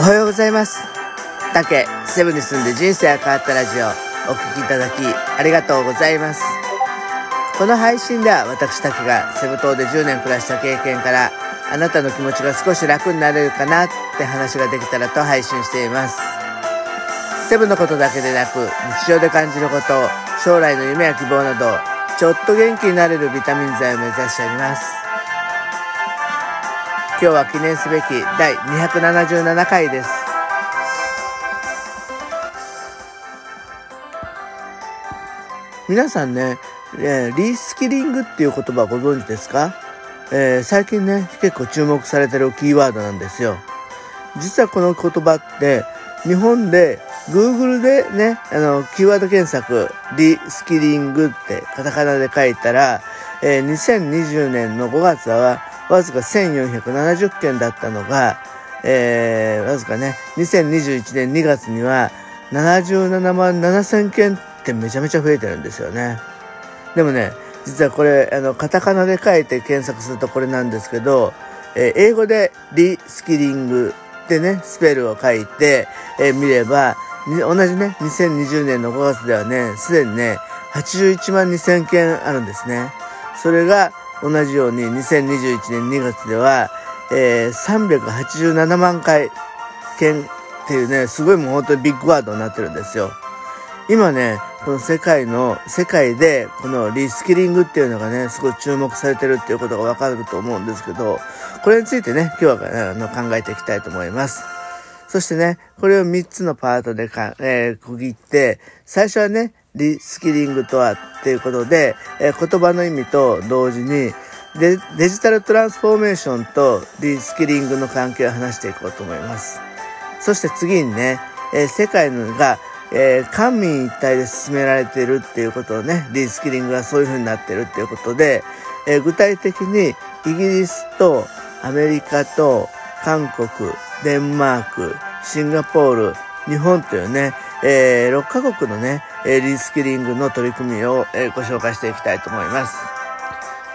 おはようございます。竹、セブンに住んで人生が変わったラジオ、お聴きいただきありがとうございます。この配信では私竹がセブ島で10年暮らした経験から、あなたの気持ちが少し楽になれるかなって話ができたらと配信しています。セブのことだけでなく、日常で感じること、将来の夢や希望など、ちょっと元気になれるビタミン剤を目指しております。今日は記念すべき第277回です。皆さんね、えーリスキリングっていう言葉ご存知ですか、えー最近ね、結構注目されてるキーワードなんですよ。実はこの言葉って、日本で Google でね、あの、キーワード検索、リスキリングってカタカナで書いたら、えー2020年の5月はわずか1470件だったのが、えーわずかね、2021年2月には77万7000件ってめちゃめちゃ増えてるんですよね。でもね、実はこれ、あの、カタカナで書いて検索するとこれなんですけど、えー英語でリスキリングってね、スペルを書いて、えー見れば、同じね、2020年の5月ではね、すでにね、81万2000件あるんですね。それが同じように2021年2月では、えー387万回件っていうね、すごいもう本当にビッグワードになってるんですよ。今ね、この世界の、世界でこのリスキリングっていうのがね、すごい注目されてるっていうことがわかると思うんですけど、これについてね、今日は、ね、あの考えていきたいと思います。そしてね、これを3つのパートでか、えー区切って、最初はね、リスキリングとはっていうことで、えー言葉の意味と同時にデ、デジタルトランスフォーメーションとリスキリングの関係を話していこうと思います。そして次にね、えー世界のが、えー官民一体で進められているっていうことをね、リスキリングがそういう風になってるっていうことで、えー具体的にイギリスとアメリカと韓国、デンマーク、シンガポール、日本というね、えー6カ国のね、えーリスキリングの取り組みを、えご紹介していきたいと思います。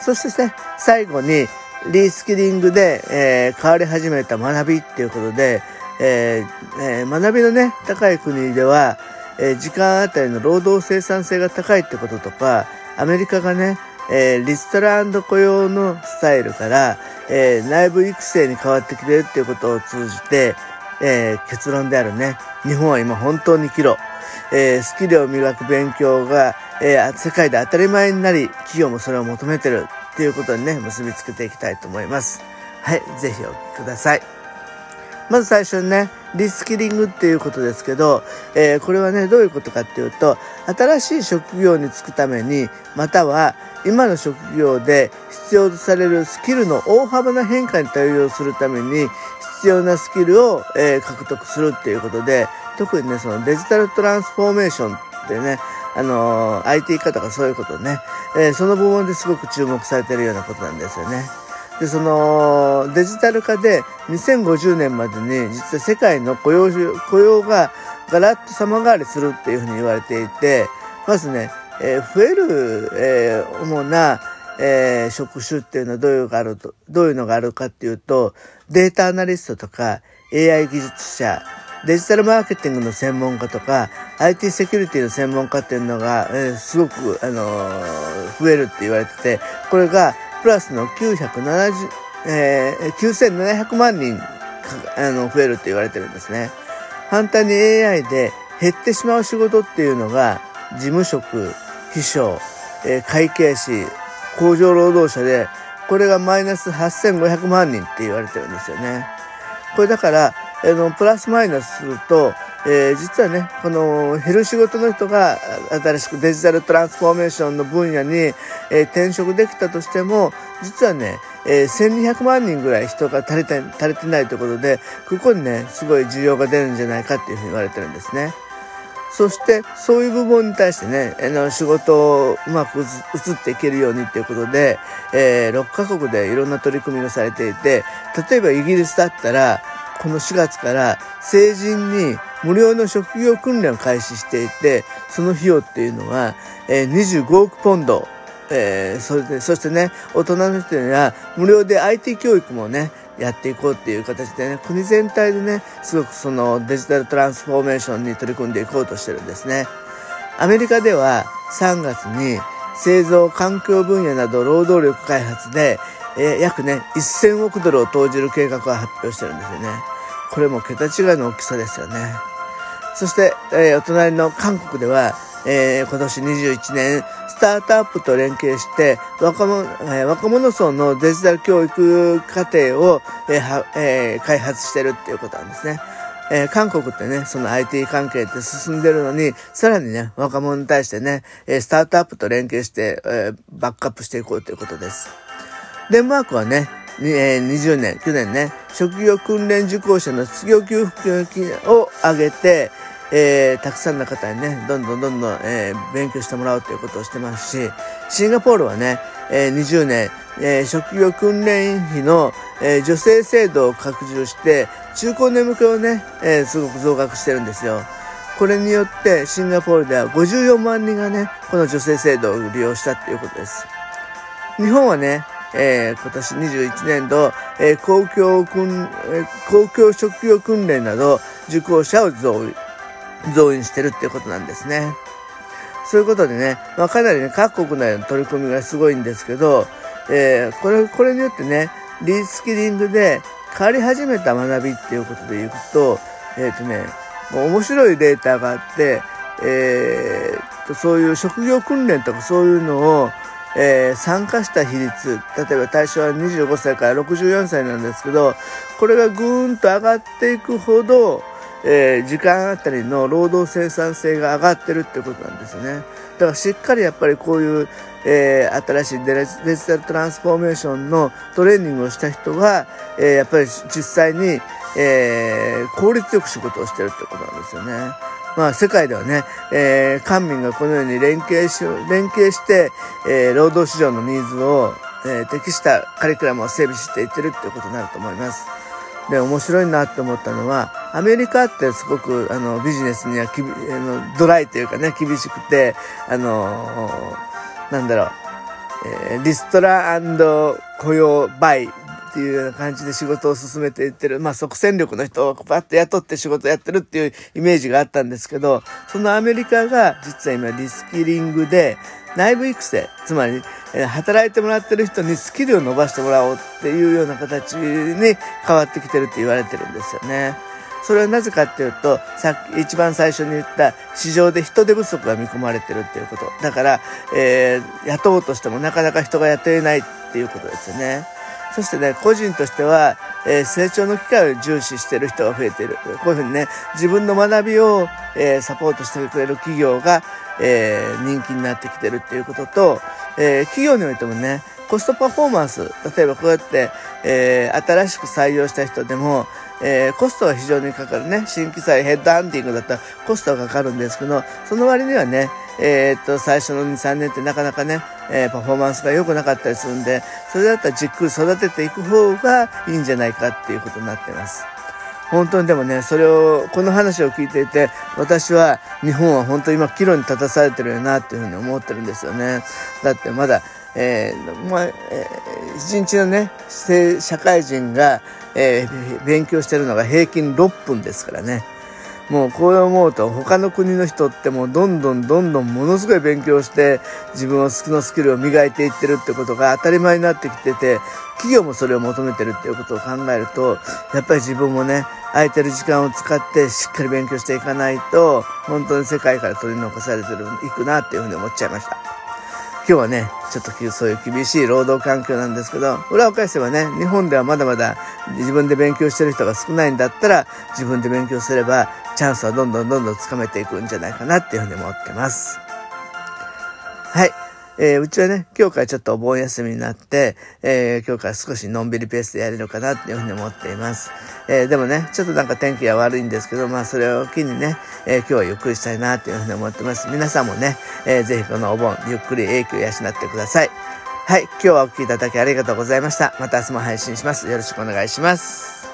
そしてね、最後に、リスキリングで、えー変わり始めた学びっていうことで、えーえー学びのね、高い国では、えー時間あたりの労働生産性が高いってこととか、アメリカがね、えーリストラ雇用のスタイルから、えー内部育成に変わってきてるっていうことを通じて、えー結論であるね、日本は今本当に岐路、えースキルを磨く勉強が、えー世界で当たり前になり、企業もそれを求めてるっていうことにね、結びつけていきたいと思います。はい、ぜひお聞きください。まず最初にね、リスキリングっていうことですけど、えーこれはね、どういうことかっていうと、新しい職業に就くために、または今の職業で必要とされるスキルの大幅な変化に対応するために、必要なスキルを、えー獲得するっていうことで、特にね、そのデジタルトランスフォーメーションってね、あのー IT 化とかそういうことね、えーその部門ですごく注目されてるようなことなんですよね。で、そのデジタル化で2050年までに実は世界の雇用雇用がガラッと様変わりするっていうふうに言われていて、まずね、えー増える、え主な、えー職種っていうのはどういうのがあると、どういうのがあるかっていうと、データアナリストとか AI 技術者、デジタルマーケティングの専門家とか IT セキュリティの専門家っていうのが、えーすごく、あのー増えるって言われてて、これがプラスの970、えー9700万人あの増えるって言われてるんですね。反対に AI で減ってしまう仕事っていうのが事務職、秘書、えー会計士、工場労働者で、これがマイナス8500万人って言われてるんですよね。これだから、あの、プラスマイナスすると、えー実はね、この減る仕事の人が新しくデジタルトランスフォーメーションの分野に、えー転職できたとしても、実はね、えー1200万人ぐらい人が足りて足りてないということで、ここにね、すごい需要が出るんじゃないかっていうふうに言われてるんですね。そして、そういう部分に対してね、あの、仕事をうまく移っていけるようにっていうことで、えー6カ国でいろんな取り組みがされていて、例えばイギリスだったら、この4月から成人に無料の職業訓練を開始していて、その費用っていうのは、えー25億ポンド。えーそれで、そしてね、大人の人には無料で IT 教育もね、やっていこうっていう形でね、国全体でね、すごくそのデジタルトランスフォーメーションに取り組んでいこうとしてるんですね。アメリカでは3月に製造環境分野など労働力開発で、えー、約ね、1000億ドルを投じる計画を発表してるんですよね。これも桁違いの大きさですよね。そして、えー、お隣の韓国では、えー、今年21年、スタートアップと連携して、若者、えー、若者層のデジタル教育課程を、えーえ、開発してるっていうことなんですね。えー、韓国ってね、その IT 関係って進んでるのに、さらにね、若者に対してね、えスタートアップと連携して、えー、バックアップしていこうということです。デンマークはね、えー、20年、去年ね、職業訓練受講者の失業給付金を上げて、えー、たくさんの方にね、どんどんどんどん、えー、勉強してもらうということをしてますし、シンガポールはね、えー、20年、えー、職業訓練費の、えー、女性制度を拡充して、中高年向けをね、えー、すごく増額してるんですよ。これによってシンガポールでは54万人がね、この女性制度を利用したっていうことです。日本はね、えー、今年21年度、えー、公共訓、えー、公共職業訓練など受講者を増増員してるっていうことなんですね。そういうことでね、まあ、かなりね、各国内の取り組みがすごいんですけど、えー、これ、これによってね、リスキリングで変わり始めた学びっていうことで言うと、えっ、ー、とね、面白いデータがあって、えー、とそういう職業訓練とかそういうのを、えー、参加した比率、例えば対象は25歳から64歳なんですけど、これがぐーんと上がっていくほど、えー、時間あたりの労働生産性が上がってるってことなんですよね。だからしっかりやっぱりこういう、えー、新しいデジタルトランスフォーメーションのトレーニングをした人が、えー、やっぱり実際に、えー、効率よく仕事をしてるってことなんですよね。まあ、世界ではね、えー、官民がこのように連携し、連携して、えー、労働市場のニーズを、えー、適したカリキュラムを整備していってるってことになると思います。で、面白いなって思ったのは、アメリカってすごく、あの、ビジネスにはきび、あの、ドライというかね、厳しくて、あの、なんだろう、えー、リストラ雇用バイっていうような感じで仕事を進めていってる、まあ即戦力の人をバッと雇って仕事やってるっていうイメージがあったんですけど、そのアメリカが実は今リスキリングで内部育成、つまり働いてもらってる人にスキルを伸ばしてもらおうっていうような形に変わってきてるって言われてるんですよね。それはなぜかっていうと、さっき一番最初に言った市場で人手不足が見込まれてるっていうこと。だから、えー、雇おうとしてもなかなか人が雇えないっていうことですよね。そしてね、個人としては、えー、成長の機会を重視してる人が増えている。こういうふうにね、自分の学びを、えー、サポートしてくれる企業が、えー、人気になってきてるっていうことと、え企業においてもね、コストパフォーマンス、例えばこうやって、え新しく採用した人でも、えー、コストは非常にかかるね。新規採ヘッドハンティングだったらコストがかかるんですけど、その割にはね、えー、っと、最初の2、3年ってなかなかね、えー、パフォーマンスが良くなかったりするんで、それだったらじっくり育てていく方がいいんじゃないかっていうことになってます。本当にでもね、それを、この話を聞いていて、私は日本は本当に今岐路に立たされてるよなっていうふうに思ってるんですよね。だってまだ、えー、まあ、えー、日のね、社会人が、えー、勉強してるのが平均6分ですからね。もうこう思うと他の国の人ってもうどんどんどんどんものすごい勉強して自分のスキルを磨いていってるってことが当たり前になってきてて企業もそれを求めてるっていうことを考えるとやっぱり自分もね空いてる時間を使ってしっかり勉強していかないと本当に世界から取り残されてるいくなっていうふうに思っちゃいました。今日はね、ちょっとそういう厳しい労働環境なんですけど、裏を返せばね、日本ではまだまだ自分で勉強してる人が少ないんだったら、自分で勉強すれば、チャンスはどんどんどんどんつかめていくんじゃないかなっていうふうに思ってます。はい。えー、うちはね、今日からちょっとお盆休みになって、えー、今日から少しのんびりペースでやれるかなっていうふうに思っています。えー、でもね、ちょっとなんか天気が悪いんですけど、まあそれを機にね、え今日はゆっくりしたいなっていうふうに思ってます。皆さんもね、えー、ぜひこのお盆、ゆっくり影響を養ってください。はい、今日はお聴きいただきありがとうございました。また明日も配信します。よろしくお願いします。